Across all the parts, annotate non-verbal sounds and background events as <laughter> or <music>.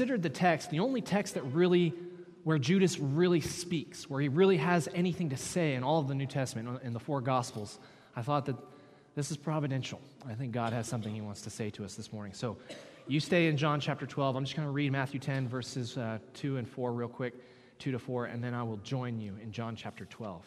considered the text, the only text that really, where Judas really speaks, where he really has anything to say in all of the New Testament, in the four Gospels, I thought that this is providential. I think God has something he wants to say to us this morning. So you stay in John chapter 12. I'm just going to read Matthew 10, verses uh, 2 and 4 real quick, 2 to 4, and then I will join you in John chapter 12.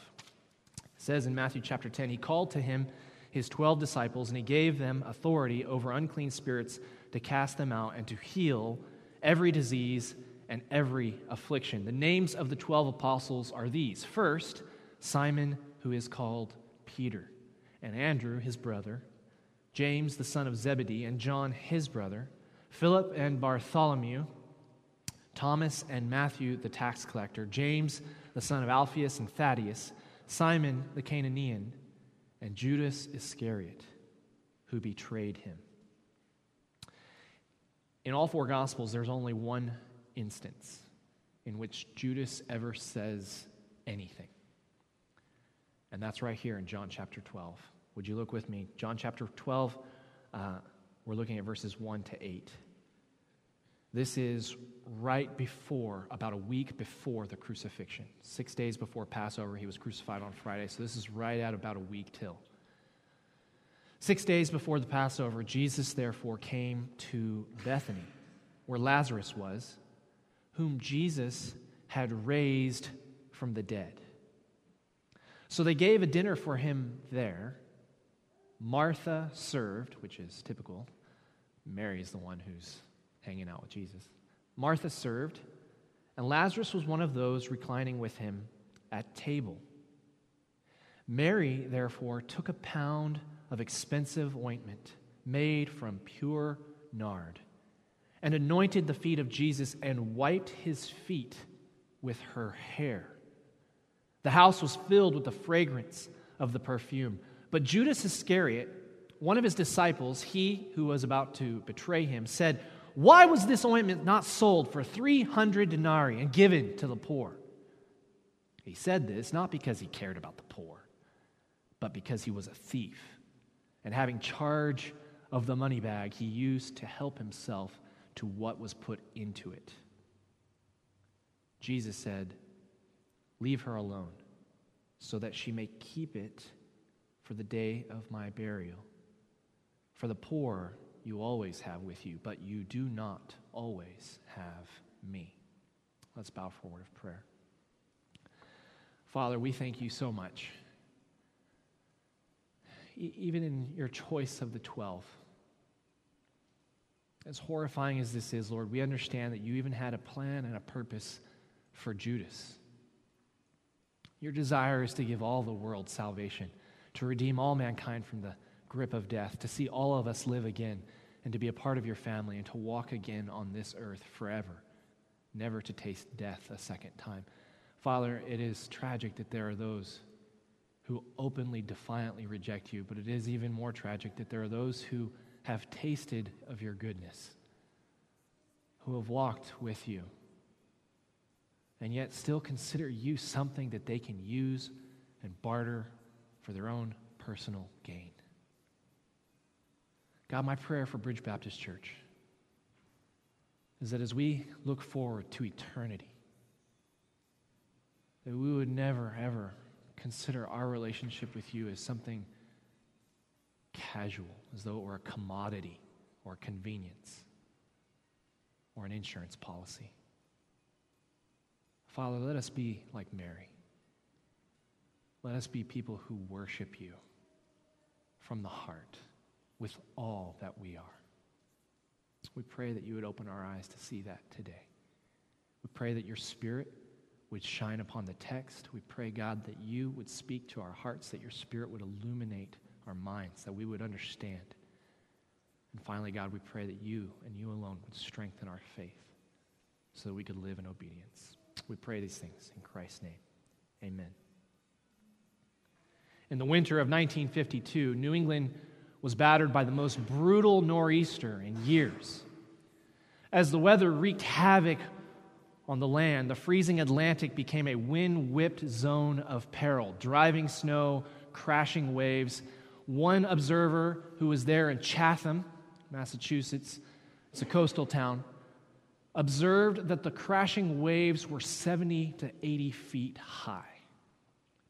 It says in Matthew chapter 10, He called to him his 12 disciples, and he gave them authority over unclean spirits to cast them out and to heal every disease and every affliction. The names of the 12 apostles are these First, Simon, who is called Peter, and Andrew, his brother, James, the son of Zebedee, and John, his brother, Philip and Bartholomew, Thomas and Matthew, the tax collector, James, the son of Alphaeus and Thaddaeus, Simon the Cananaean, and Judas Iscariot, who betrayed him. In all four Gospels, there's only one instance in which Judas ever says anything. And that's right here in John chapter 12. Would you look with me? John chapter 12, uh, we're looking at verses 1 to 8. This is right before, about a week before the crucifixion. Six days before Passover, he was crucified on Friday, so this is right at about a week till. Six days before the Passover, Jesus therefore came to Bethany, where Lazarus was, whom Jesus had raised from the dead. So they gave a dinner for him there. Martha served, which is typical. Mary is the one who's hanging out with Jesus. Martha served, and Lazarus was one of those reclining with him at table. Mary, therefore, took a pound of expensive ointment made from pure nard and anointed the feet of Jesus and wiped his feet with her hair. The house was filled with the fragrance of the perfume. But Judas Iscariot, one of his disciples, he who was about to betray him, said, why was this ointment not sold for 300 denarii and given to the poor? He said this not because he cared about the poor, but because he was a thief. And having charge of the money bag, he used to help himself to what was put into it. Jesus said, Leave her alone, so that she may keep it for the day of my burial. For the poor you always have with you, but you do not always have me. Let's bow for a word of prayer. Father, we thank you so much. Even in your choice of the 12, as horrifying as this is, Lord, we understand that you even had a plan and a purpose for Judas. Your desire is to give all the world salvation, to redeem all mankind from the grip of death, to see all of us live again, and to be a part of your family, and to walk again on this earth forever, never to taste death a second time. Father, it is tragic that there are those who openly, defiantly reject you, but it is even more tragic that there are those who have tasted of your goodness, who have walked with you, and yet still consider you something that they can use and barter for their own personal gain. God, my prayer for Bridge Baptist Church is that as we look forward to eternity, that we would never, ever consider our relationship with you as something casual, as though it were a commodity or convenience or an insurance policy. Father, let us be like Mary. Let us be people who worship you from the heart with all that we are. We pray that you would open our eyes to see that today. We pray that your spirit would shine upon the text. We pray, God, that you would speak to our hearts, that your spirit would illuminate our minds, that we would understand. And finally, God, we pray that you and you alone would strengthen our faith so that we could live in obedience. We pray these things in Christ's name. Amen. In the winter of 1952, New England was battered by the most brutal nor'easter in years. As the weather wreaked havoc on the land, the freezing Atlantic became a wind whipped zone of peril, driving snow, crashing waves. One observer who was there in Chatham, Massachusetts, it's a coastal town, observed that the crashing waves were 70 to 80 feet high.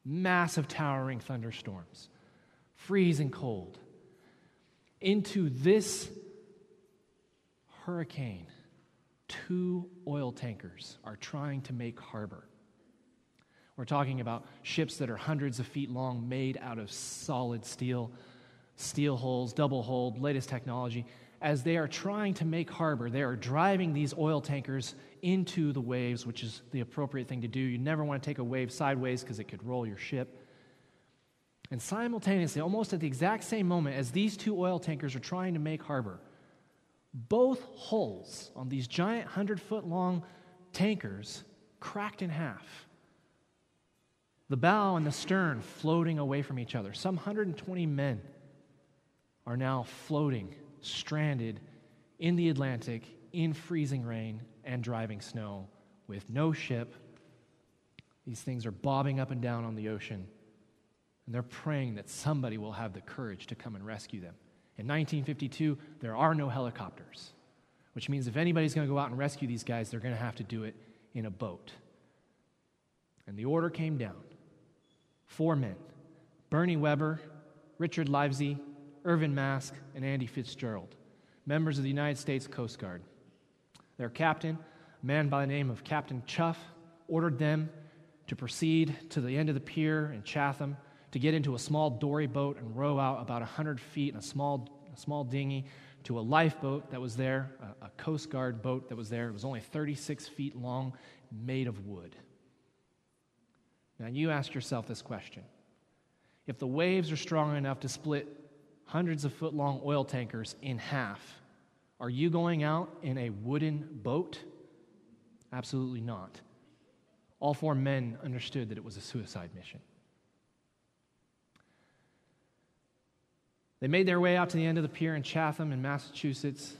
Massive towering thunderstorms, freezing cold. Into this hurricane, two oil tankers are trying to make harbor. We're talking about ships that are hundreds of feet long, made out of solid steel, steel hulls, double hulled, latest technology. As they are trying to make harbor, they are driving these oil tankers into the waves, which is the appropriate thing to do. You never want to take a wave sideways because it could roll your ship. And simultaneously, almost at the exact same moment as these two oil tankers are trying to make harbor, both hulls on these giant 100 foot long tankers cracked in half the bow and the stern floating away from each other. Some 120 men are now floating, stranded in the Atlantic in freezing rain and driving snow with no ship. These things are bobbing up and down on the ocean, and they're praying that somebody will have the courage to come and rescue them. In 1952, there are no helicopters, which means if anybody's going to go out and rescue these guys, they're going to have to do it in a boat. And the order came down four men Bernie Webber, Richard Livesey, Ervin Mask, and Andy Fitzgerald, members of the United States Coast Guard. Their captain, a man by the name of Captain Cluff, ordered them to proceed to the end of the pier in Chatham to get into a small dory boat and row out about 100 feet in a small, a small dinghy to a lifeboat that was there, a, a Coast Guard boat that was there. It was only 36 feet long, made of wood. Now, you ask yourself this question If the waves are strong enough to split hundreds of foot long oil tankers in half, are you going out in a wooden boat? Absolutely not. All four men understood that it was a suicide mission. They made their way out to the end of the pier in Chatham, in Massachusetts.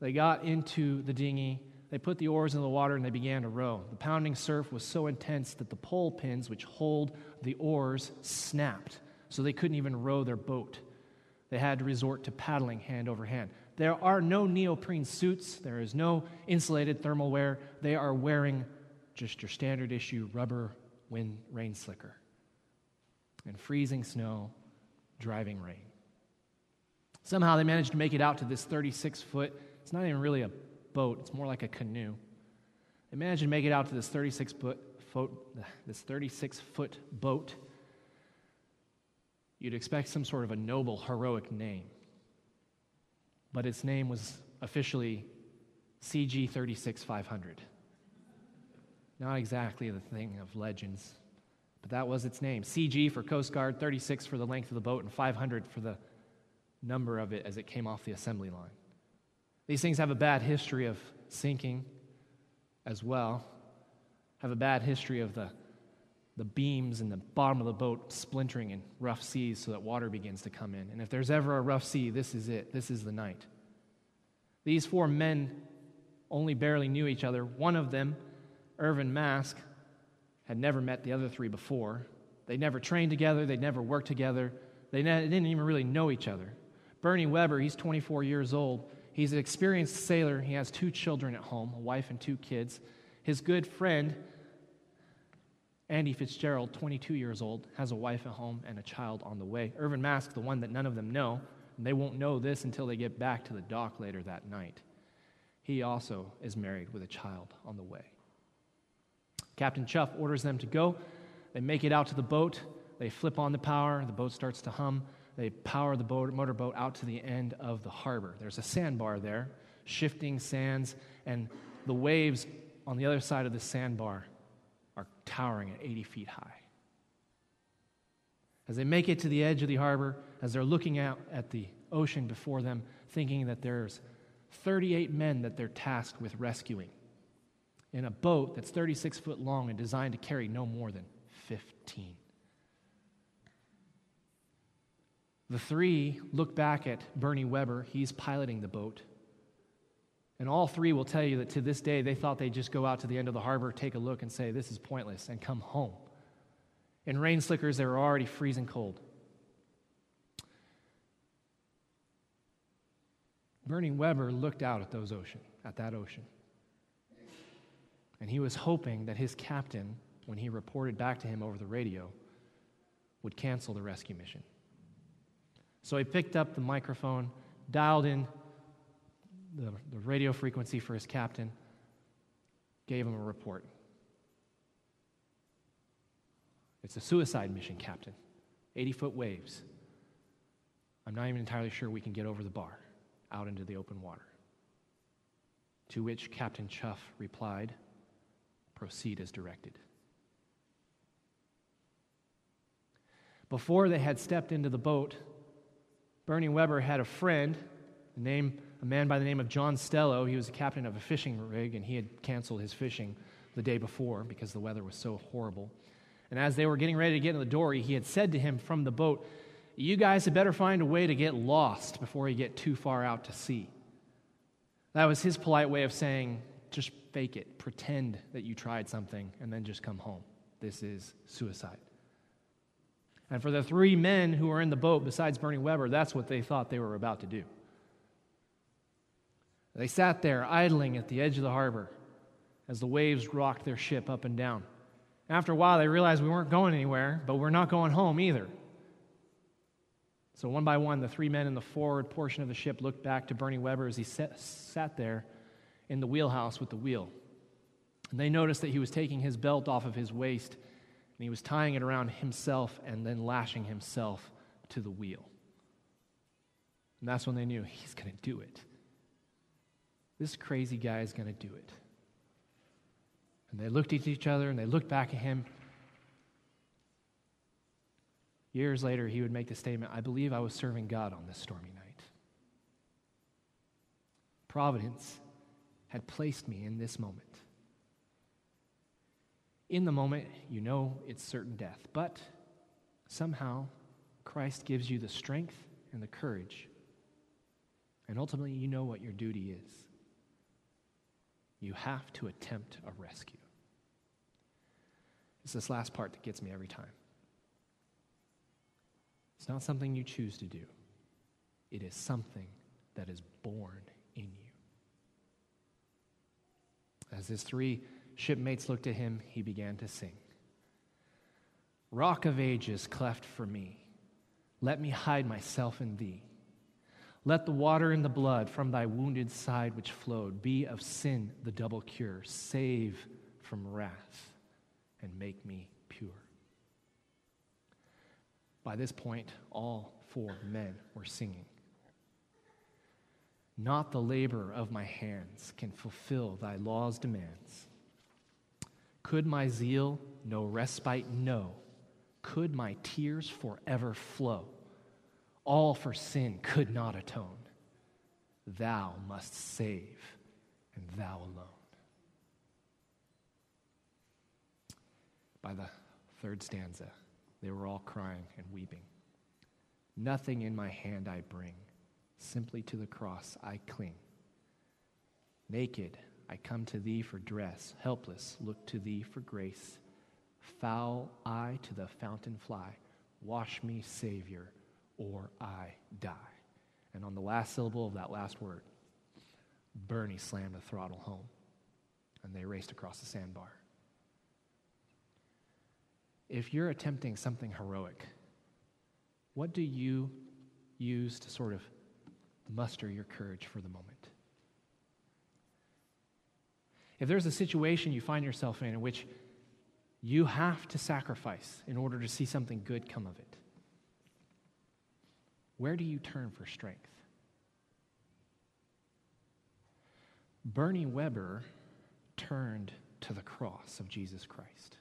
They got into the dinghy they put the oars in the water and they began to row. The pounding surf was so intense that the pole pins which hold the oars snapped, so they couldn't even row their boat. They had to resort to paddling hand over hand. There are no neoprene suits, there is no insulated thermal wear. They are wearing just your standard issue rubber wind rain slicker. And freezing snow, driving rain. Somehow they managed to make it out to this 36 foot, it's not even really a boat. It's more like a canoe. They managed to make it out to this 36 foot, this 36 foot boat. You'd expect some sort of a noble, heroic name. But its name was officially CG 36 500. Not exactly the thing of legends, but that was its name. CG for Coast Guard, 36 for the length of the boat, and 500 for the number of it as it came off the assembly line. These things have a bad history of sinking as well, have a bad history of the, the beams and the bottom of the boat splintering in rough seas so that water begins to come in. And if there's ever a rough sea, this is it. This is the night. These four men only barely knew each other. One of them, Ervin Mask, had never met the other three before. They never trained together, they never worked together, they didn't even really know each other. Bernie Webber, he's 24 years old. He's an experienced sailor. He has two children at home, a wife and two kids. His good friend, Andy Fitzgerald, 22 years old, has a wife at home and a child on the way. Ervin Mask, the one that none of them know, they won't know this until they get back to the dock later that night. He also is married with a child on the way. Captain Cluff orders them to go. They make it out to the boat. They flip on the power. The boat starts to hum. They power the boat, motorboat out to the end of the harbor. There's a sandbar there, shifting sands, and the waves on the other side of the sandbar are towering at 80 feet high. As they make it to the edge of the harbor, as they're looking out at the ocean before them, thinking that there's 38 men that they're tasked with rescuing in a boat that's 36 foot long and designed to carry no more than 15. The three look back at Bernie Webber. He's piloting the boat. And all three will tell you that to this day, they thought they'd just go out to the end of the harbor, take a look, and say, This is pointless, and come home. In rain slickers, they were already freezing cold. Bernie Webber looked out at those ocean, at that ocean. And he was hoping that his captain, when he reported back to him over the radio, would cancel the rescue mission. So he picked up the microphone, dialed in the, the radio frequency for his captain, gave him a report. It's a suicide mission, Captain. 80 foot waves. I'm not even entirely sure we can get over the bar out into the open water. To which Captain Cluff replied, Proceed as directed. Before they had stepped into the boat, Bernie Webber had a friend, a, name, a man by the name of John Stello. He was the captain of a fishing rig, and he had canceled his fishing the day before because the weather was so horrible. And as they were getting ready to get in the dory, he had said to him from the boat, You guys had better find a way to get lost before you get too far out to sea. That was his polite way of saying, Just fake it. Pretend that you tried something and then just come home. This is suicide. And for the three men who were in the boat, besides Bernie Webber, that's what they thought they were about to do. They sat there idling at the edge of the harbor as the waves rocked their ship up and down. After a while, they realized we weren't going anywhere, but we're not going home either. So, one by one, the three men in the forward portion of the ship looked back to Bernie Webber as he sat, there in the wheelhouse with the wheel. And they noticed that he was taking his belt off of his waist and he was tying it around himself and then lashing himself to the wheel. And that's when they knew he's going to do it. This crazy guy is going to do it. And they looked at each other and they looked back at him. Years later, he would make the statement I believe I was serving God on this stormy night. Providence had placed me in this moment. In the moment, you know it's certain death, but somehow Christ gives you the strength and the courage. And ultimately, you know what your duty is. You have to attempt a rescue. It's this last part that gets me every time. It's not something you choose to do, it is something that is born in you. As his three shipmates looked at him, he began to sing Rock of ages, cleft for me, let me hide myself in thee. Let the water and the blood from thy wounded side which flowed be of sin the double cure. Save from wrath and make me pure. By this point, all four men were singing. Not the labor of my hands can fulfill thy law's demands. Could my zeal no respite know? Could my tears forever flow? All for sin could not atone. Thou must save, and thou alone. By the third stanza, they were all crying and weeping. Nothing in my hand I bring, simply to the cross I cling. Naked, I come to thee for dress, helpless, look to thee for grace. Foul I to the fountain fly, wash me, Savior, or I die. And on the last syllable of that last word, Bernie slammed the throttle home, and they raced across the sandbar. If you're attempting something heroic, what do you use to sort of muster your courage for the moment? If there's a situation you find yourself in in which you have to sacrifice in order to see something good come of it, where do you turn for strength? Bernie Webber turned to the cross of Jesus Christ.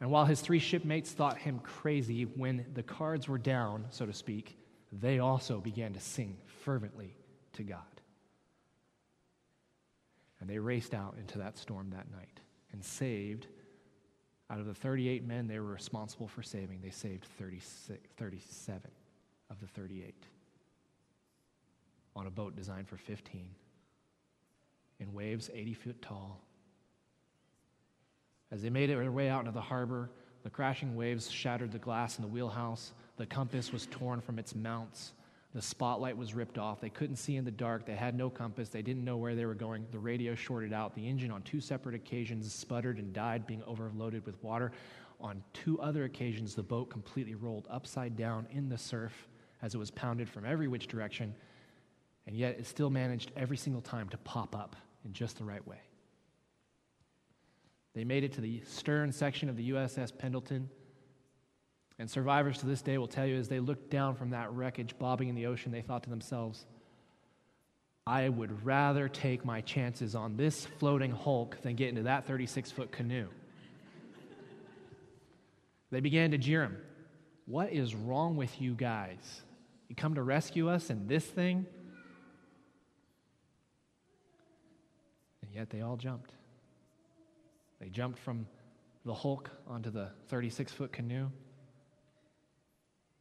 And while his three shipmates thought him crazy, when the cards were down, so to speak, they also began to sing fervently to God. And they raced out into that storm that night and saved, out of the 38 men they were responsible for saving, they saved 36, 37 of the 38 on a boat designed for 15 in waves 80 feet tall. As they made their way out into the harbor, the crashing waves shattered the glass in the wheelhouse. The compass was torn from its mounts. The spotlight was ripped off. They couldn't see in the dark. They had no compass. They didn't know where they were going. The radio shorted out. The engine, on two separate occasions, sputtered and died, being overloaded with water. On two other occasions, the boat completely rolled upside down in the surf as it was pounded from every which direction, and yet it still managed every single time to pop up in just the right way. They made it to the stern section of the USS Pendleton. And survivors to this day will tell you as they looked down from that wreckage bobbing in the ocean, they thought to themselves, I would rather take my chances on this floating hulk than get into that 36 foot canoe. <laughs> they began to jeer him. What is wrong with you guys? You come to rescue us in this thing? And yet they all jumped. They jumped from the hulk onto the 36 foot canoe.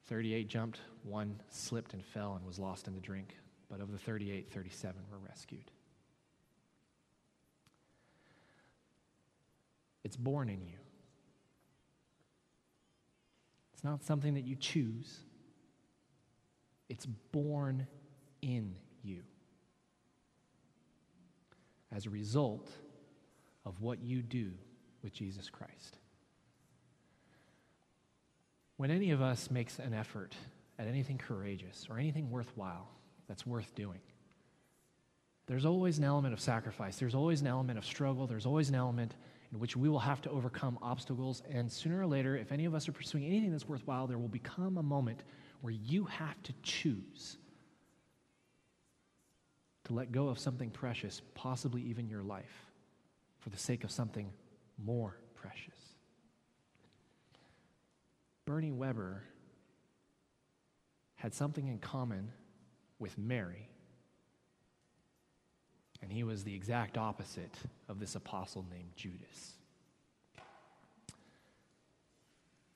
38 jumped, one slipped and fell and was lost in the drink. But of the 38, 37 were rescued. It's born in you. It's not something that you choose, it's born in you as a result of what you do with Jesus Christ. When any of us makes an effort at anything courageous or anything worthwhile that's worth doing, there's always an element of sacrifice. There's always an element of struggle. There's always an element in which we will have to overcome obstacles. And sooner or later, if any of us are pursuing anything that's worthwhile, there will become a moment where you have to choose to let go of something precious, possibly even your life, for the sake of something more precious. Bernie Webber had something in common with Mary. And he was the exact opposite of this apostle named Judas.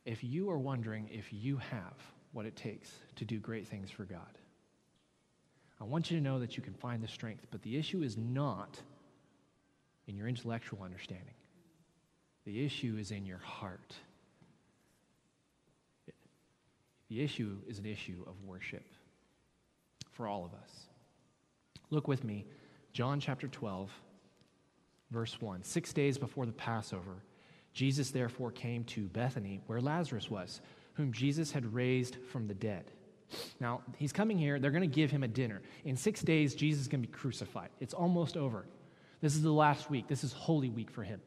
If you are wondering if you have what it takes to do great things for God, I want you to know that you can find the strength, but the issue is not in your intellectual understanding. The issue is in your heart. The issue is an issue of worship for all of us. Look with me, John chapter 12, verse 1. Six days before the Passover, Jesus therefore came to Bethany, where Lazarus was, whom Jesus had raised from the dead. Now, he's coming here. They're going to give him a dinner. In six days, Jesus is going to be crucified. It's almost over. This is the last week. This is Holy Week for him.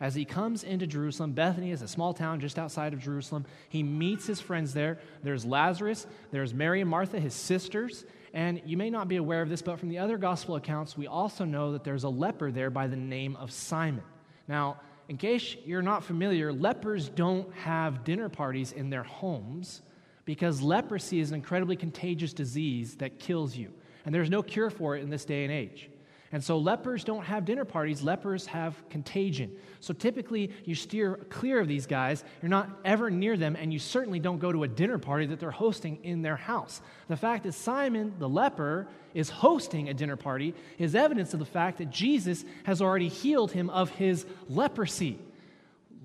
As he comes into Jerusalem, Bethany is a small town just outside of Jerusalem. He meets his friends there. There's Lazarus, there's Mary and Martha, his sisters. And you may not be aware of this, but from the other gospel accounts, we also know that there's a leper there by the name of Simon. Now, in case you're not familiar, lepers don't have dinner parties in their homes because leprosy is an incredibly contagious disease that kills you. And there's no cure for it in this day and age. And so lepers don't have dinner parties, lepers have contagion. So typically, you steer clear of these guys. You're not ever near them, and you certainly don't go to a dinner party that they're hosting in their house. The fact that Simon the leper is hosting a dinner party is evidence of the fact that Jesus has already healed him of his leprosy.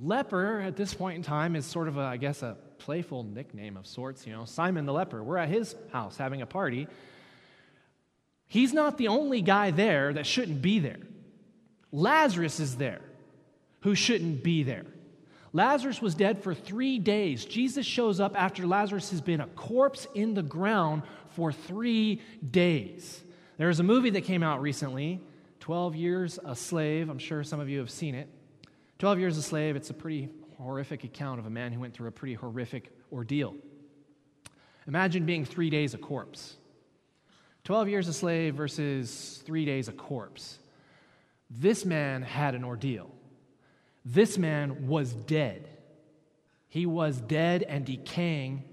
Leper at this point in time is sort of, a, I guess, a playful nickname of sorts. You know, Simon the leper. We're at his house having a party. He's not the only guy there that shouldn't be there. Lazarus is there who shouldn't be there. Lazarus was dead for three days. Jesus shows up after Lazarus has been a corpse in the ground for three days. There's a movie that came out recently 12 Years a Slave. I'm sure some of you have seen it. 12 Years a Slave, it's a pretty horrific account of a man who went through a pretty horrific ordeal. Imagine being three days a corpse. 12 years a slave versus three days a corpse. This man had an ordeal. This man was dead. He was dead and decaying,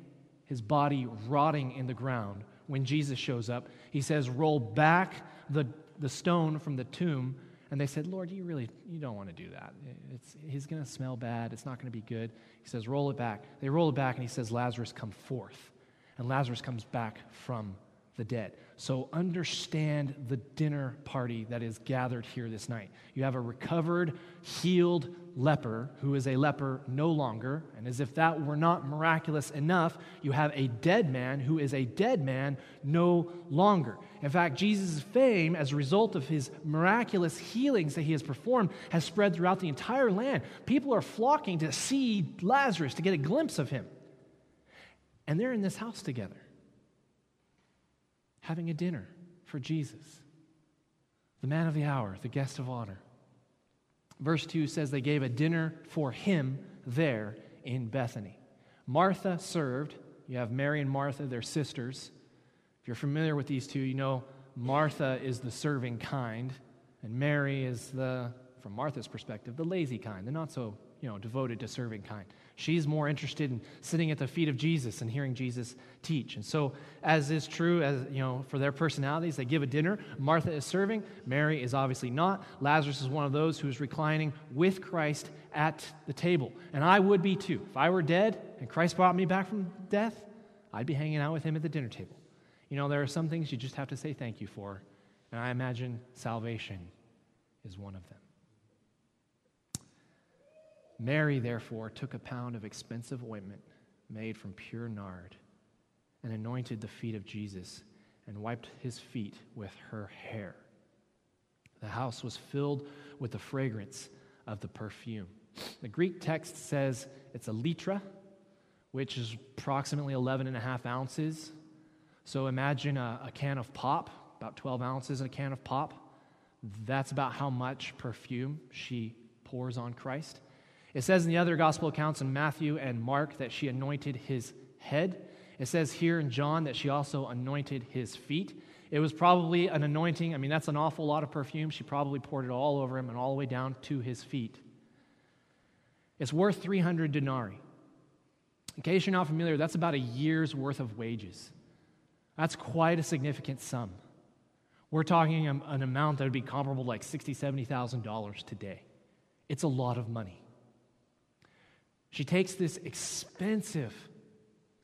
his body rotting in the ground. When Jesus shows up, he says, Roll back the, the stone from the tomb. And they said, Lord, you really you don't want to do that. It's, he's going to smell bad. It's not going to be good. He says, Roll it back. They roll it back, and he says, Lazarus, come forth. And Lazarus comes back from the dead. So understand the dinner party that is gathered here this night. You have a recovered, healed leper who is a leper no longer. And as if that were not miraculous enough, you have a dead man who is a dead man no longer. In fact, Jesus' fame as a result of his miraculous healings that he has performed has spread throughout the entire land. People are flocking to see Lazarus, to get a glimpse of him. And they're in this house together having a dinner for Jesus, the man of the hour, the guest of honor. Verse 2 says they gave a dinner for him there in Bethany. Martha served. You have Mary and Martha, they're sisters. If you're familiar with these two, you know Martha is the serving kind, and Mary is the, from Martha's perspective, the lazy kind, the not so you know, devoted to serving kind. She's more interested in sitting at the feet of Jesus and hearing Jesus teach. And so, as is true as you know, for their personalities, they give a dinner. Martha is serving, Mary is obviously not. Lazarus is one of those who is reclining with Christ at the table. And I would be too. If I were dead and Christ brought me back from death, I'd be hanging out with him at the dinner table. You know, there are some things you just have to say thank you for. And I imagine salvation is one of them. Mary, therefore, took a pound of expensive ointment made from pure nard and anointed the feet of Jesus and wiped his feet with her hair. The house was filled with the fragrance of the perfume. The Greek text says it's a litra, which is approximately 11 and a half ounces. So imagine a, a can of pop, about 12 ounces in a can of pop. That's about how much perfume she pours on Christ. It says in the other gospel accounts in Matthew and Mark that she anointed his head. It says here in John that she also anointed his feet. It was probably an anointing. I mean, that's an awful lot of perfume. She probably poured it all over him and all the way down to his feet. It's worth 300 denarii. In case you're not familiar, that's about a year's worth of wages. That's quite a significant sum. We're talking an amount that would be comparable to like $60,000, $70,000 today. It's a lot of money. She takes this expensive,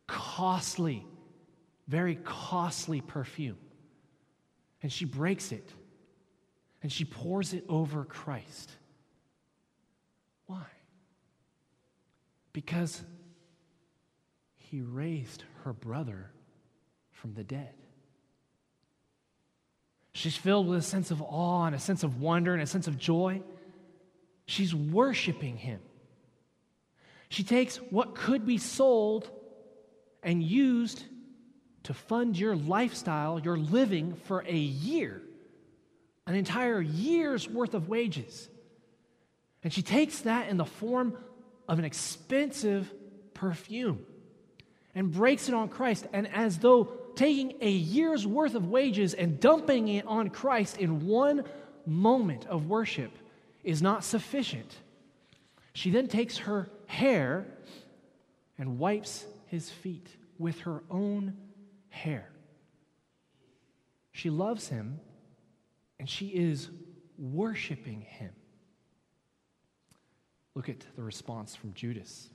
costly, very costly perfume and she breaks it and she pours it over Christ. Why? Because he raised her brother from the dead. She's filled with a sense of awe and a sense of wonder and a sense of joy. She's worshiping him. She takes what could be sold and used to fund your lifestyle, your living for a year, an entire year's worth of wages. And she takes that in the form of an expensive perfume and breaks it on Christ. And as though taking a year's worth of wages and dumping it on Christ in one moment of worship is not sufficient, she then takes her hair and wipes his feet with her own hair. She loves him and she is worshiping him. Look at the response from Judas.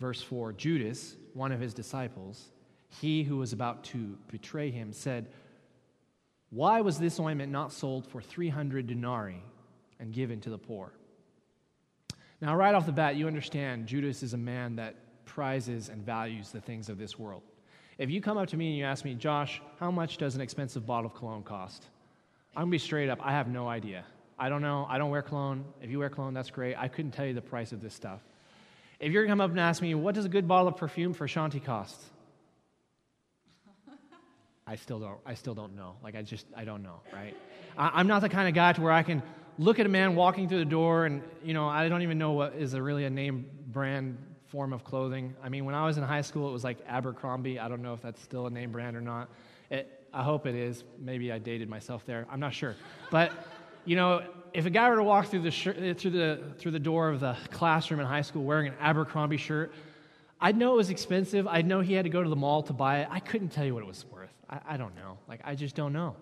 Verse 4 Judas, one of his disciples, he who was about to betray him, said, Why was this ointment not sold for 300 denarii and given to the poor? Now, right off the bat, you understand Judas is a man that prizes and values the things of this world. If you come up to me and you ask me, Josh, how much does an expensive bottle of cologne cost? I'm gonna be straight up, I have no idea. I don't know. I don't wear cologne. If you wear cologne, that's great. I couldn't tell you the price of this stuff. If you're gonna come up and ask me, what does a good bottle of perfume for Shanti cost? <laughs> I still don't. I still don't know. Like I just, I don't know. Right? I, am not the kind of guy to where I can look at a man walking through the door and, you know, I don't even know what is a really a name brand form of clothing. I mean, when I was in high school, it was like Abercrombie. I don't know if that's still a name brand or not. It, I hope it is. Maybe I dated myself there. I'm not sure. But, you know, if a guy were to walk through the, shirt, eh, through the, through the door of the classroom in high school wearing an Abercrombie shirt, I'd know it was expensive. I'd know he had to go to the mall to buy it. I couldn't tell you what it was worth. I, I don't know. Like, I just don't know.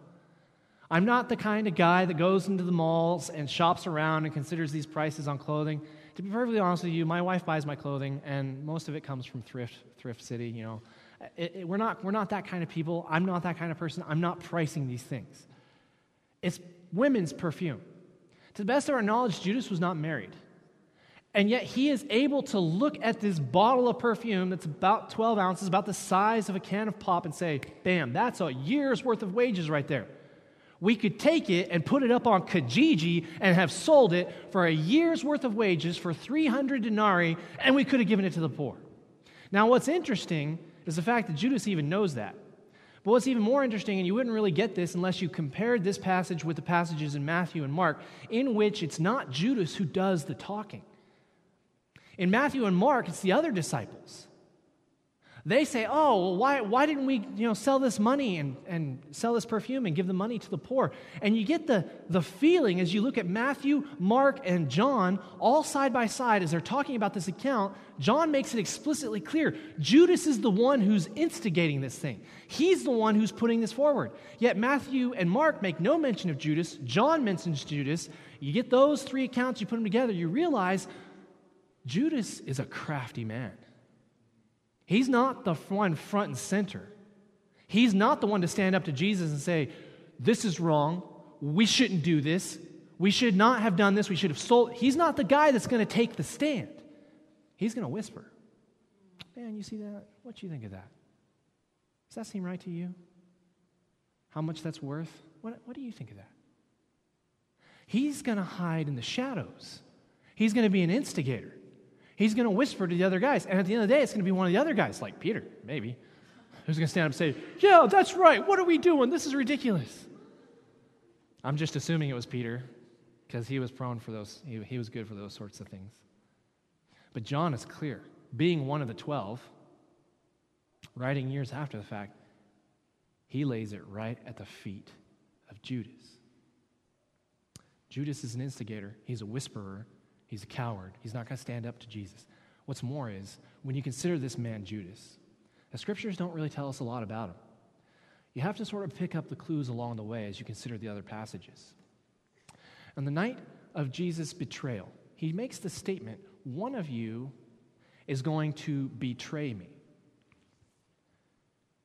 I'm not the kind of guy that goes into the malls and shops around and considers these prices on clothing. To be perfectly honest with you, my wife buys my clothing, and most of it comes from thrift, thrift city, you know. It, it, we're, not, we're not that kind of people. I'm not that kind of person. I'm not pricing these things. It's women's perfume. To the best of our knowledge, Judas was not married. And yet he is able to look at this bottle of perfume that's about 12 ounces, about the size of a can of pop, and say, bam, that's a year's worth of wages right there. We could take it and put it up on Kijiji and have sold it for a year's worth of wages for 300 denarii, and we could have given it to the poor. Now, what's interesting is the fact that Judas even knows that. But what's even more interesting, and you wouldn't really get this unless you compared this passage with the passages in Matthew and Mark, in which it's not Judas who does the talking. In Matthew and Mark, it's the other disciples. They say, oh, well, why, why didn't we you know, sell this money and, and sell this perfume and give the money to the poor? And you get the, the feeling as you look at Matthew, Mark, and John, all side by side, as they're talking about this account, John makes it explicitly clear Judas is the one who's instigating this thing. He's the one who's putting this forward. Yet Matthew and Mark make no mention of Judas. John mentions Judas. You get those three accounts, you put them together, you realize Judas is a crafty man. He's not the one front and center. He's not the one to stand up to Jesus and say, This is wrong. We shouldn't do this. We should not have done this. We should have sold. He's not the guy that's going to take the stand. He's going to whisper. Man, you see that? What do you think of that? Does that seem right to you? How much that's worth? What, what do you think of that? He's going to hide in the shadows. He's going to be an instigator. He's going to whisper to the other guys. And at the end of the day, it's going to be one of the other guys, like Peter, maybe, who's going to stand up and say, Yeah, that's right. What are we doing? This is ridiculous. I'm just assuming it was Peter because he was prone for those, he, he was good for those sorts of things. But John is clear. Being one of the 12, writing years after the fact, he lays it right at the feet of Judas. Judas is an instigator, he's a whisperer, He's a coward. He's not going to stand up to Jesus. What's more is, when you consider this man, Judas, the scriptures don't really tell us a lot about him. You have to sort of pick up the clues along the way as you consider the other passages. On the night of Jesus' betrayal, he makes the statement one of you is going to betray me.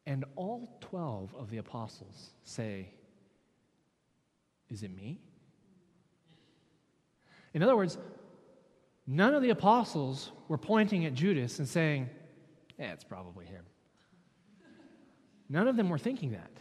And all 12 of the apostles say, Is it me? In other words, None of the apostles were pointing at Judas and saying, Yeah, it's probably him. None of them were thinking that.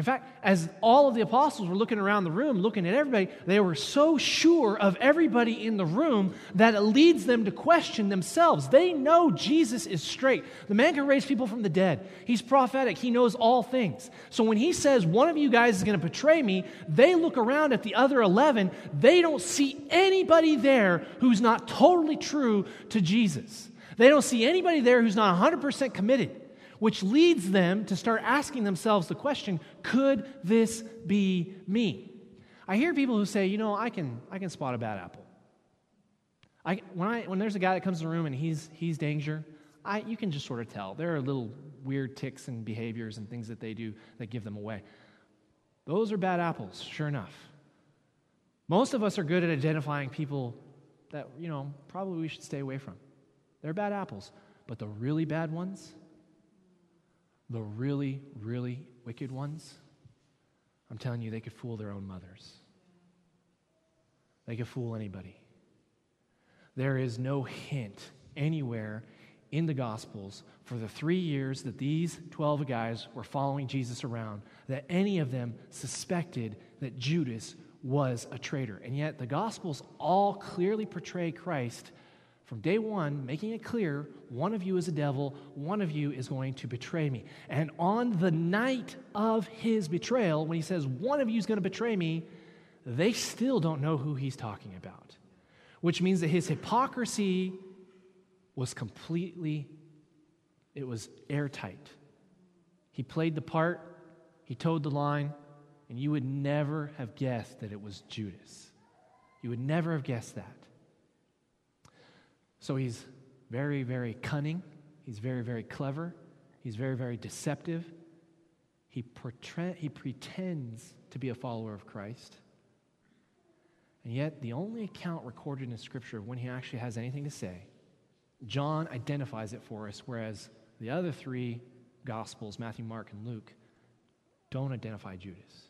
In fact, as all of the apostles were looking around the room, looking at everybody, they were so sure of everybody in the room that it leads them to question themselves. They know Jesus is straight. The man can raise people from the dead, he's prophetic, he knows all things. So when he says, One of you guys is going to betray me, they look around at the other 11. They don't see anybody there who's not totally true to Jesus. They don't see anybody there who's not 100% committed which leads them to start asking themselves the question could this be me? I hear people who say, you know, I can, I can spot a bad apple. I, when, I, when there's a guy that comes in the room and he's, he's danger, I, you can just sort of tell. There are little weird ticks and behaviors and things that they do that give them away. Those are bad apples, sure enough. Most of us are good at identifying people that, you know, probably we should stay away from. They're bad apples. But the really bad ones, the really, really wicked ones, I'm telling you, they could fool their own mothers. They could fool anybody. There is no hint anywhere in the Gospels for the three years that these 12 guys were following Jesus around that any of them suspected that Judas was a traitor. And yet the Gospels all clearly portray Christ from day one, making it clear one of you is a devil, one of you is going to betray me. And on the night of his betrayal, when he says, one of you is going to betray me, they still don't know who he's talking about, which means that his hypocrisy was completely, it was airtight. He played the part, he toed the line, and you would never have guessed that it was Judas. You would never have guessed that. So he's very, very cunning. He's very, very clever. He's very, very deceptive. He, he pretends to be a follower of Christ. And yet, the only account recorded in Scripture of when he actually has anything to say, John identifies it for us, whereas the other three Gospels, Matthew, Mark, and Luke, don't identify Judas.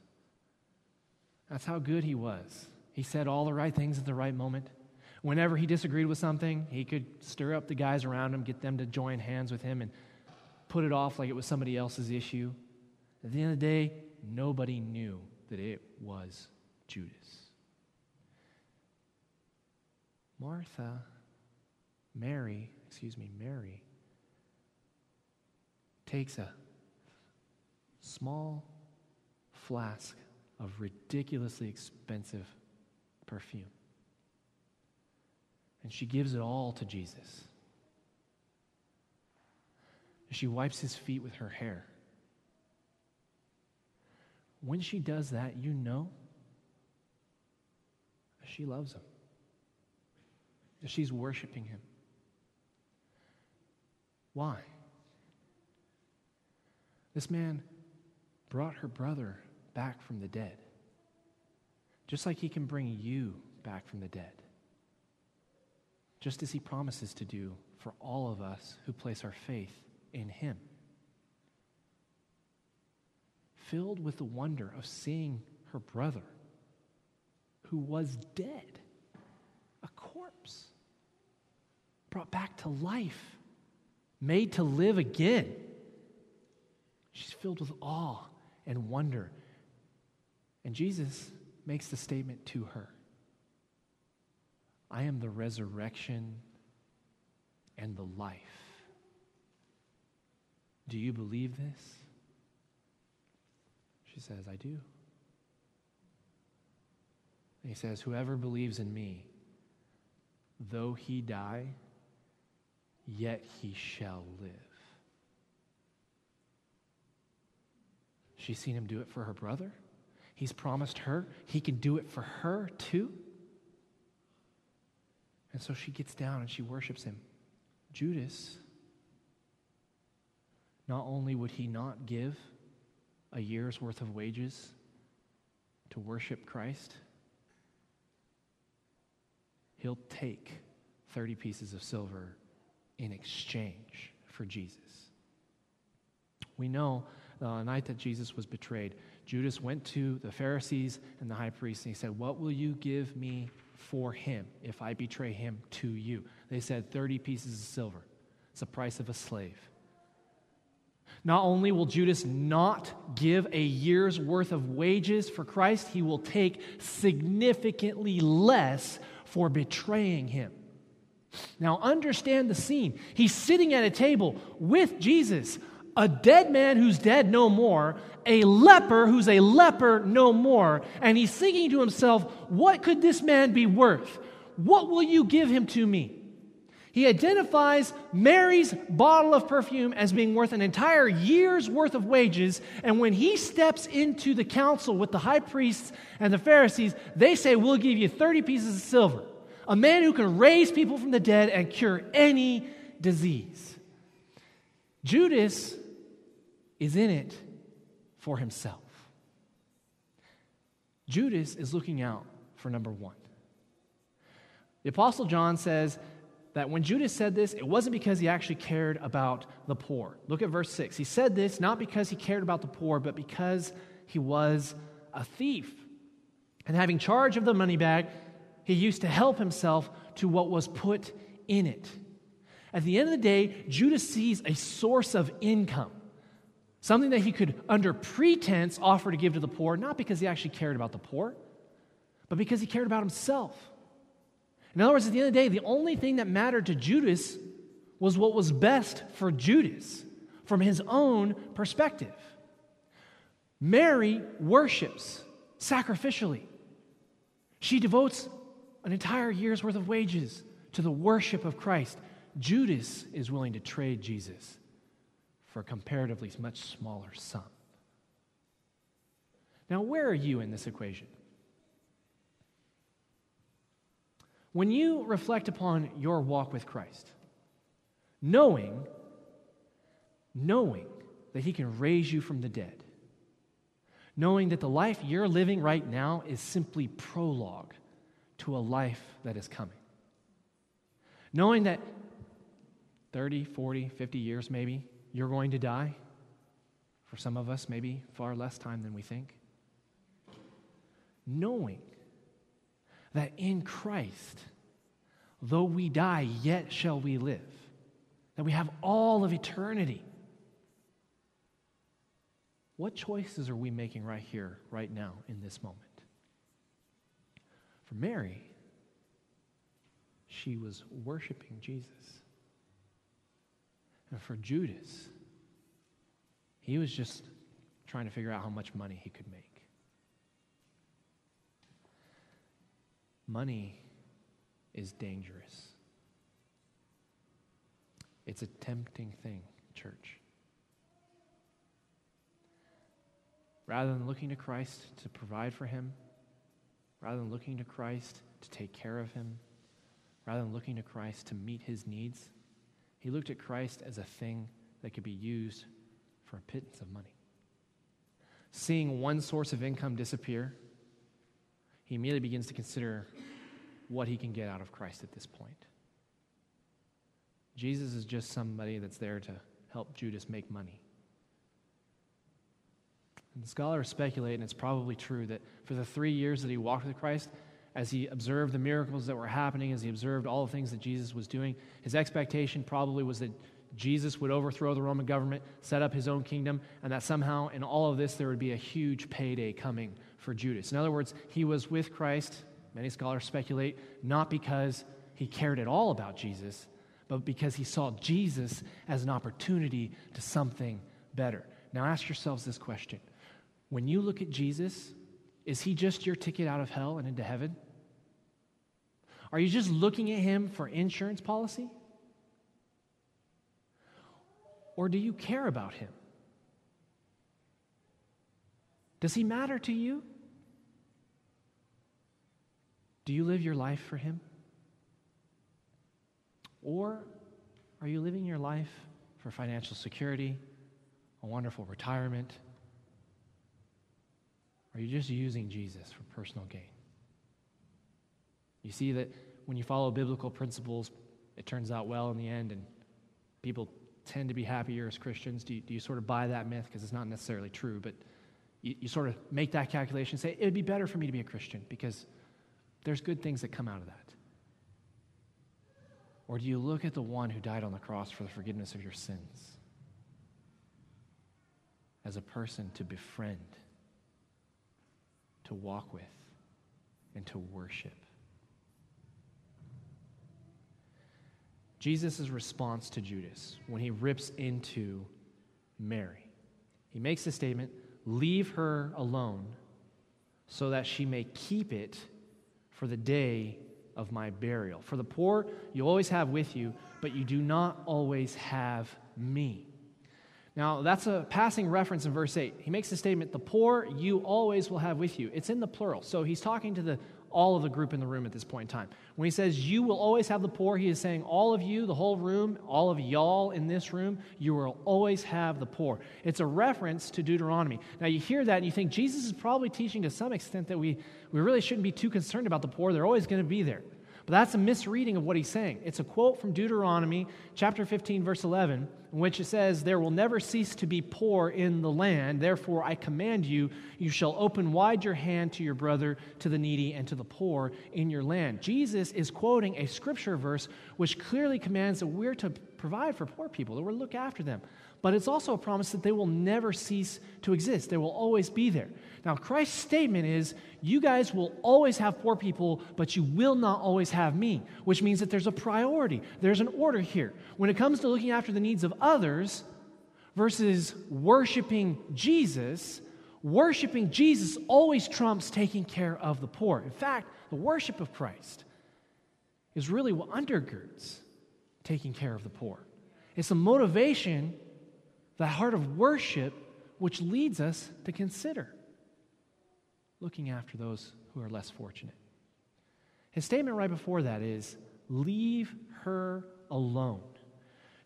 That's how good he was. He said all the right things at the right moment. Whenever he disagreed with something, he could stir up the guys around him, get them to join hands with him, and put it off like it was somebody else's issue. At the end of the day, nobody knew that it was Judas. Martha, Mary, excuse me, Mary, takes a small flask of ridiculously expensive perfume. And she gives it all to Jesus. She wipes his feet with her hair. When she does that, you know she loves him, that she's worshiping him. Why? This man brought her brother back from the dead, just like he can bring you back from the dead, just as he promises to do for all of us who place our faith in him. Filled with the wonder of seeing her brother, who was dead, a corpse, brought back to life, made to live again. She's filled with awe and wonder. And Jesus makes the statement to her I am the resurrection and the life. Do you believe this? She says, I do. And he says, Whoever believes in me, though he die, yet he shall live. She's seen him do it for her brother. He's promised her he can do it for her too. And so she gets down and she worships him. Judas, not only would he not give a year's worth of wages to worship Christ, he'll take 30 pieces of silver in exchange for Jesus. We know the night that Jesus was betrayed, Judas went to the Pharisees and the high priest and he said, What will you give me for him if I betray him to you? They said, 30 pieces of silver. It's the price of a slave. Not only will Judas not give a year's worth of wages for Christ, he will take significantly less for betraying him. Now, understand the scene. He's sitting at a table with Jesus, a dead man who's dead no more, a leper who's a leper no more, and he's thinking to himself, What could this man be worth? What will you give him to me? He identifies Mary's bottle of perfume as being worth an entire year's worth of wages. And when he steps into the council with the high priests and the Pharisees, they say, We'll give you 30 pieces of silver. A man who can raise people from the dead and cure any disease. Judas is in it for himself. Judas is looking out for number one. The Apostle John says that when Judas said this, it wasn't because he actually cared about the poor. Look at verse 6. He said this not because he cared about the poor, but because he was a thief. And having charge of the money bag, he used to help himself to what was put in it. At the end of the day, Judas sees a source of income. Something that he could, under pretense, offer to give to the poor, not because he actually cared about the poor, but because he cared about himself. In other words, at the end of the day, the only thing that mattered to Judas was what was best for Judas from his own perspective. Mary worships sacrificially. She devotes an entire year's worth of wages to the worship of Christ. Judas is willing to trade Jesus for a comparatively much smaller sum. Now, where are you in this equation? When you reflect upon your walk with Christ, knowing, knowing that He can raise you from the dead, knowing that the life you're living right now is simply prologue to a life that is coming, knowing that 30, 40, 50 years maybe you're going to die. For some of us, maybe far less time than we think. Knowing that in Christ, though we die, yet shall we live. That we have all of eternity. What choices are we making right here, right now, in this moment? For Mary, she was worshiping Jesus. And for Judas, he was just trying to figure out how much money he could make. Money is dangerous. It's a tempting thing, church. Rather than looking to Christ to provide for him, rather than looking to Christ to take care of him, rather than looking to Christ to meet his needs, he looked at Christ as a thing that could be used for a pittance of money. Seeing one source of income disappear, he immediately begins to consider what he can get out of Christ at this point. Jesus is just somebody that's there to help Judas make money. And scholars speculate, and it's probably true, that for the three years that he walked with Christ, as he observed the miracles that were happening, as he observed all the things that Jesus was doing, his expectation probably was that Jesus would overthrow the Roman government, set up his own kingdom, and that somehow in all of this there would be a huge payday coming for Judas. In other words, he was with Christ, many scholars speculate, not because he cared at all about Jesus, but because he saw Jesus as an opportunity to something better. Now ask yourselves this question When you look at Jesus, is he just your ticket out of hell and into heaven? Are you just looking at him for insurance policy? Or do you care about him? Does he matter to you? Do you live your life for him? Or are you living your life for financial security, a wonderful retirement? Are you just using Jesus for personal gain? You see that when you follow biblical principles, it turns out well in the end, and people tend to be happier as Christians? Do you, do you sort of buy that myth? Because it's not necessarily true, but you, you sort of make that calculation and say, it would be better for me to be a Christian because there's good things that come out of that. Or do you look at the one who died on the cross for the forgiveness of your sins as a person to befriend, to walk with, and to worship? Jesus' response to Judas when he rips into Mary. He makes the statement Leave her alone so that she may keep it for the day of my burial. For the poor you always have with you, but you do not always have me. Now, that's a passing reference in verse 8. He makes the statement, The poor you always will have with you. It's in the plural. So he's talking to the all of the group in the room at this point in time. When he says, You will always have the poor, he is saying, All of you, the whole room, all of y'all in this room, you will always have the poor. It's a reference to Deuteronomy. Now, you hear that and you think Jesus is probably teaching to some extent that we, we really shouldn't be too concerned about the poor. They're always going to be there. But that's a misreading of what he's saying. It's a quote from Deuteronomy chapter 15, verse 11, in which it says, There will never cease to be poor in the land. Therefore, I command you, you shall open wide your hand to your brother, to the needy, and to the poor in your land. Jesus is quoting a scripture verse which clearly commands that we're to provide for poor people, that we're to look after them but it's also a promise that they will never cease to exist. They will always be there. Now, Christ's statement is you guys will always have poor people, but you will not always have me, which means that there's a priority. There's an order here. When it comes to looking after the needs of others versus worshiping Jesus, worshiping Jesus always trumps taking care of the poor. In fact, the worship of Christ is really what undergirds taking care of the poor. It's a motivation the heart of worship, which leads us to consider looking after those who are less fortunate. His statement right before that is leave her alone.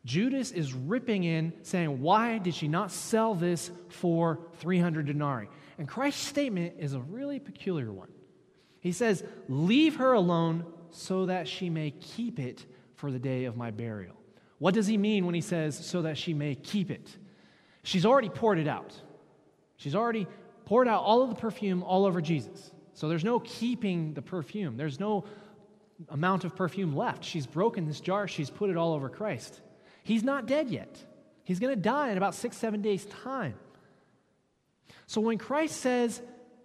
Judas is ripping in, saying, Why did she not sell this for 300 denarii? And Christ's statement is a really peculiar one. He says, Leave her alone so that she may keep it for the day of my burial. What does he mean when he says, so that she may keep it? She's already poured it out. She's already poured out all of the perfume all over Jesus. So there's no keeping the perfume. There's no amount of perfume left. She's broken this jar, she's put it all over Christ. He's not dead yet. He's going to die in about six, seven days' time. So when Christ says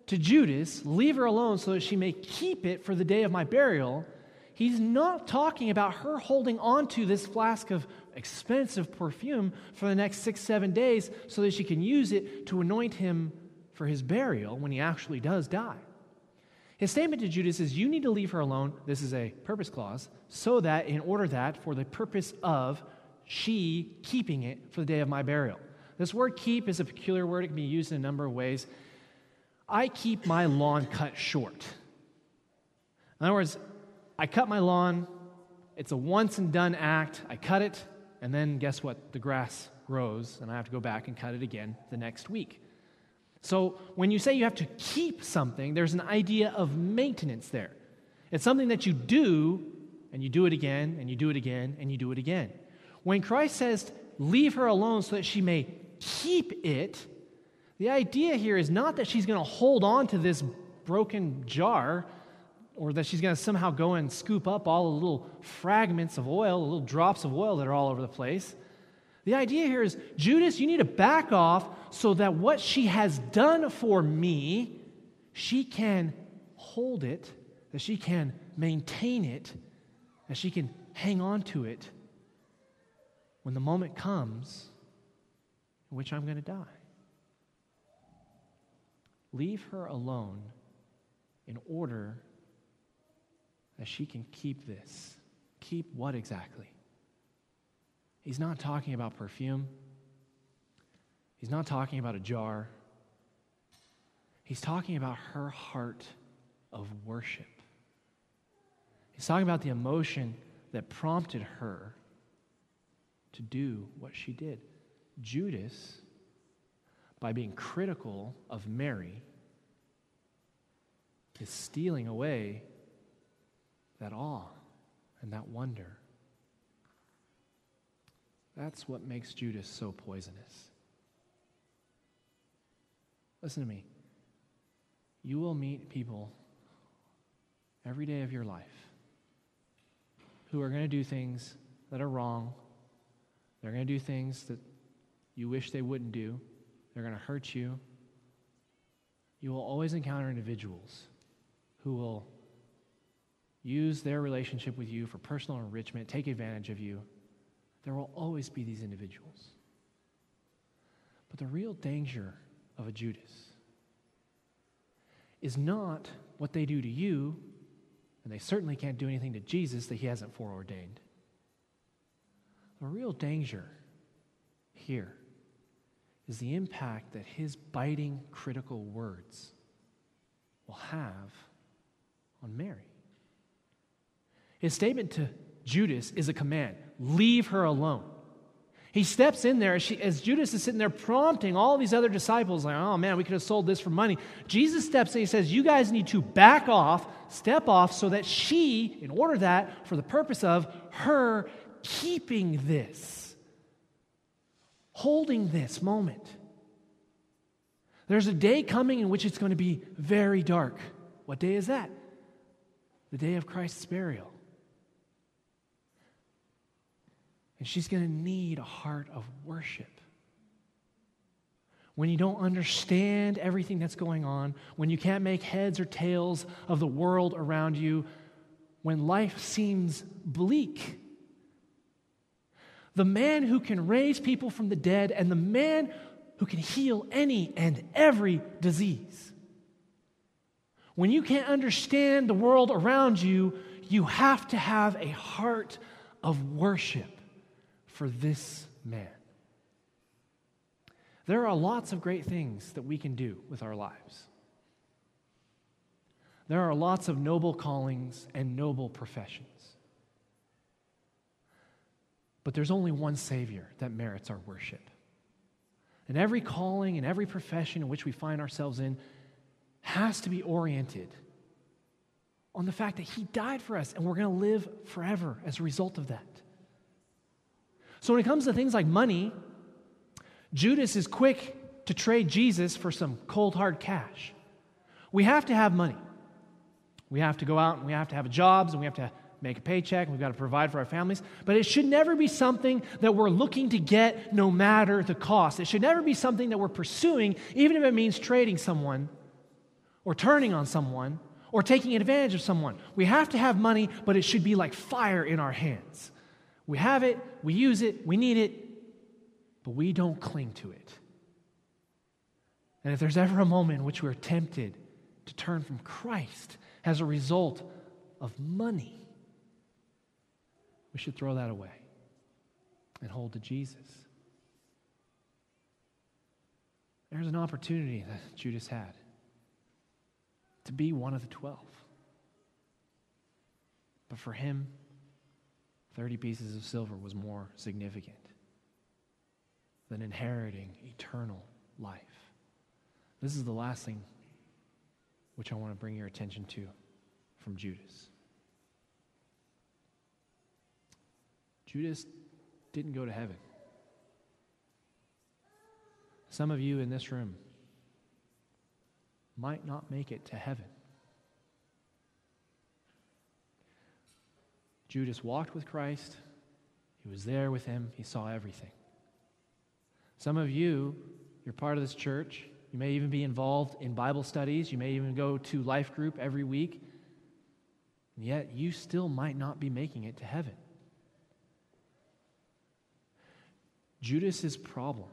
to Judas, Leave her alone so that she may keep it for the day of my burial, he's not talking about her holding on to this flask of expensive perfume for the next six, seven days so that she can use it to anoint him for his burial when he actually does die. His statement to Judas is, You need to leave her alone. This is a purpose clause, so that, in order that, for the purpose of she keeping it for the day of my burial. This word keep is a peculiar word. It can be used in a number of ways. I keep my lawn cut short. In other words, I cut my lawn, it's a once and done act. I cut it, and then guess what? The grass grows, and I have to go back and cut it again the next week. So when you say you have to keep something, there's an idea of maintenance there. It's something that you do, and you do it again, and you do it again, and you do it again. When Christ says, leave her alone so that she may keep it, the idea here is not that she's going to hold on to this broken jar or that she's going to somehow go and scoop up all the little fragments of oil, the little drops of oil that are all over the place. The idea here is Judas, you need to back off so that what she has done for me, she can hold it, that she can maintain it, that she can hang on to it when the moment comes in which I'm going to die. Leave her alone in order that she can keep this. Keep what exactly? He's not talking about perfume. He's not talking about a jar. He's talking about her heart of worship. He's talking about the emotion that prompted her to do what she did. Judas, by being critical of Mary, is stealing away that awe and that wonder. That's what makes Judas so poisonous. Listen to me. You will meet people every day of your life who are going to do things that are wrong. They're going to do things that you wish they wouldn't do. They're going to hurt you. You will always encounter individuals who will use their relationship with you for personal enrichment, take advantage of you. There will always be these individuals. But the real danger of a Judas is not what they do to you, and they certainly can't do anything to Jesus that he hasn't foreordained. The real danger here is the impact that his biting, critical words will have on Mary. His statement to Judas is a command leave her alone. He steps in there as, she, as, Judas is sitting there prompting all these other disciples, like, oh man, we could have sold this for money. Jesus steps in, he says, You guys need to back off, step off, so that she, in order that, for the purpose of her keeping this, holding this moment. There's a day coming in which it's going to be very dark. What day is that? The day of Christ's burial. And she's going to need a heart of worship. When you don't understand everything that's going on, when you can't make heads or tails of the world around you, when life seems bleak. The man who can raise people from the dead and the man who can heal any and every disease. When you can't understand the world around you, you have to have a heart of worship for this man. There are lots of great things that we can do with our lives. There are lots of noble callings and noble professions. But there's only one Savior that merits our worship. And every calling and every profession in which we find ourselves in has to be oriented on the fact that He died for us and we're going to live forever as a result of that. So when it comes to things like money, Judas is quick to trade Jesus for some cold hard cash. We have to have money. We have to go out and we have to have jobs and we have to make a paycheck and we've got to provide for our families. But it should never be something that we're looking to get no matter the cost. It should never be something that we're pursuing, even if it means trading someone or turning on someone or taking advantage of someone. We have to have money, but it should be like fire in our hands. We have it, we use it, we need it, but we don't cling to it. And if there's ever a moment in which we're tempted to turn from Christ as a result of money, we should throw that away and hold to Jesus. There's an opportunity that Judas had to be one of the twelve. But for him, 30 pieces of silver was more significant than inheriting eternal life. This is the last thing which I want to bring your attention to from Judas. Judas didn't go to heaven. Some of you in this room might not make it to heaven. Judas walked with Christ. He was there with him. He saw everything. Some of you, you're part of this church. You may even be involved in Bible studies. You may even go to life group every week. And yet, you still might not be making it to heaven. Judas's problem,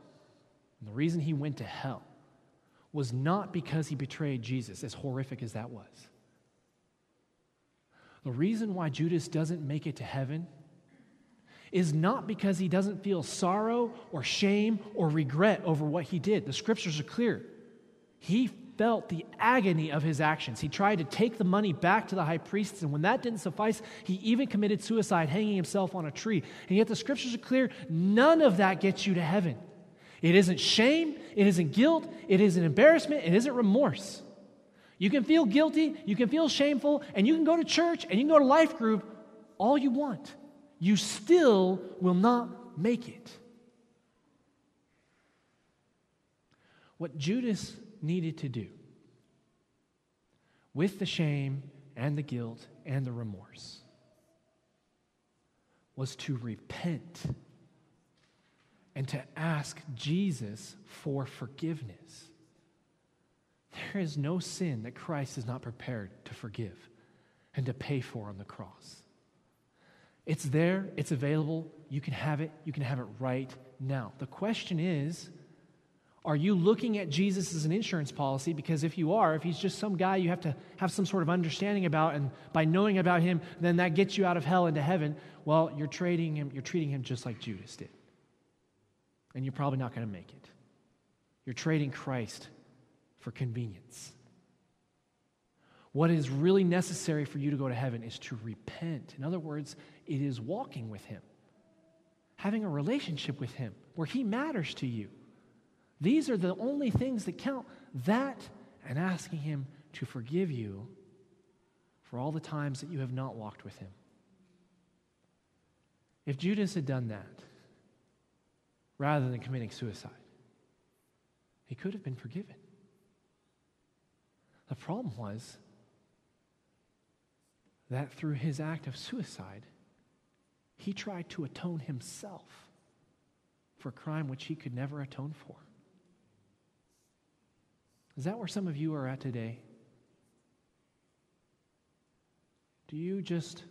and the reason he went to hell, was not because he betrayed Jesus, as horrific as that was. The reason why Judas doesn't make it to heaven is not because he doesn't feel sorrow or shame or regret over what he did. The scriptures are clear. He felt the agony of his actions. He tried to take the money back to the high priests, and when that didn't suffice, he even committed suicide, hanging himself on a tree. And yet the scriptures are clear none of that gets you to heaven. It isn't shame, it isn't guilt, it isn't embarrassment, it isn't remorse. You can feel guilty, you can feel shameful, and you can go to church and you can go to life group all you want. You still will not make it. What Judas needed to do with the shame and the guilt and the remorse was to repent and to ask Jesus for forgiveness. There is no sin that Christ is not prepared to forgive and to pay for on the cross. It's there, it's available, you can have it, you can have it right now. The question is, are you looking at Jesus as an insurance policy? Because if you are, if he's just some guy you have to have some sort of understanding about, and by knowing about him, then that gets you out of hell into heaven, well, you're trading him, you're treating him just like Judas did. And you're probably not going to make it. You're trading Christ for convenience. What is really necessary for you to go to heaven is to repent. In other words, it is walking with him, having a relationship with him where he matters to you. These are the only things that count. That and asking Him to forgive you for all the times that you have not walked with Him. If Judas had done that, rather than committing suicide, he could have been forgiven. The problem was that through his act of suicide, he tried to atone himself for a crime which he could never atone for. Is that where some of you are at today? Do you just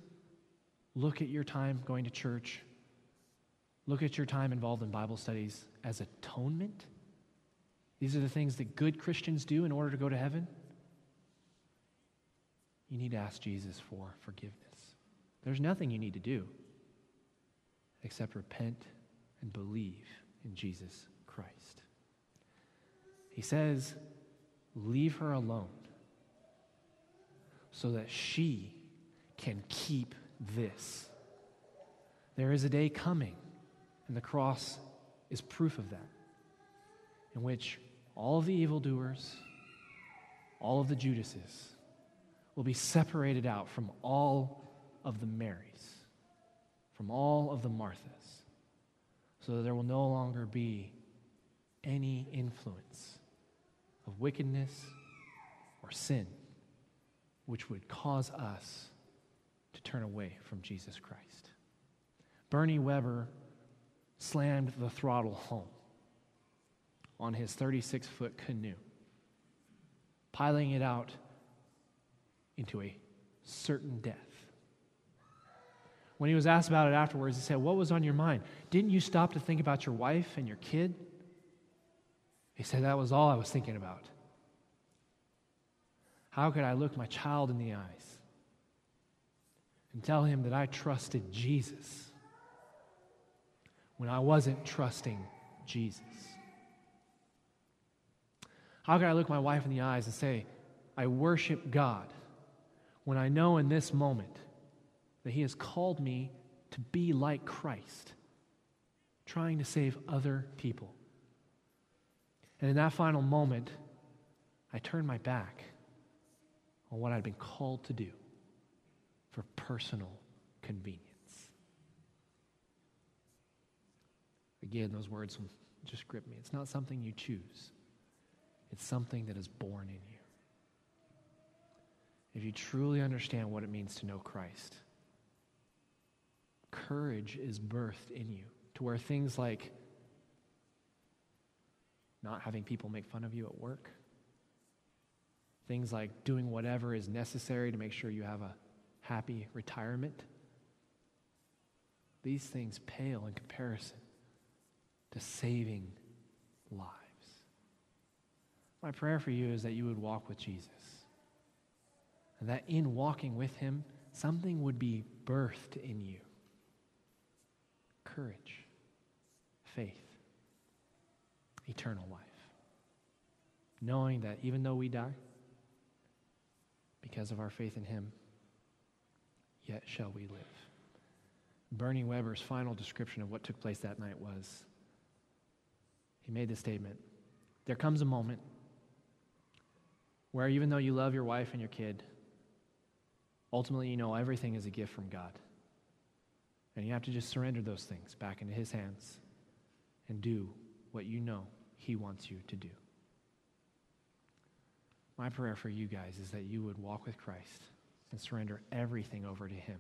look at your time going to church, look at your time involved in Bible studies as atonement? These are the things that good Christians do in order to go to heaven? You need to ask Jesus for forgiveness. There's nothing you need to do except repent and believe in Jesus Christ. He says, Leave her alone so that she can keep this. There is a day coming, and the cross is proof of that, in which all of the evildoers, all of the Judases, will be separated out from all of the Marys, from all of the Marthas, so that there will no longer be any influence of wickedness or sin which would cause us to turn away from Jesus Christ. Bernie Webber slammed the throttle home on his 36 foot canoe, piling it out into a certain death. When he was asked about it afterwards, he said, What was on your mind? Didn't you stop to think about your wife and your kid? He said, That was all I was thinking about. How could I look my child in the eyes and tell him that I trusted Jesus when I wasn't trusting Jesus? How could I look my wife in the eyes and say, I worship God when I know in this moment that He has called me to be like Christ, trying to save other people? And in that final moment, I turned my back on what I'd been called to do for personal convenience. Again, those words just grip me. It's not something you choose, it's something that is born in you. If you truly understand what it means to know Christ, courage is birthed in you to where things like not having people make fun of you at work, things like doing whatever is necessary to make sure you have a happy retirement, these things pale in comparison to saving lives. My prayer for you is that you would walk with Jesus. That in walking with him, something would be birthed in you courage, faith, eternal life. Knowing that even though we die, because of our faith in him, yet shall we live. Bernie Webber's final description of what took place that night was he made the statement There comes a moment where, even though you love your wife and your kid, ultimately you know everything is a gift from God. And you have to just surrender those things back into His hands and do what you know He wants you to do. My prayer for you guys is that you would walk with Christ and surrender everything over to Him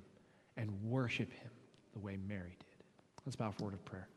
and worship Him the way Mary did. Let's bow forward of prayer.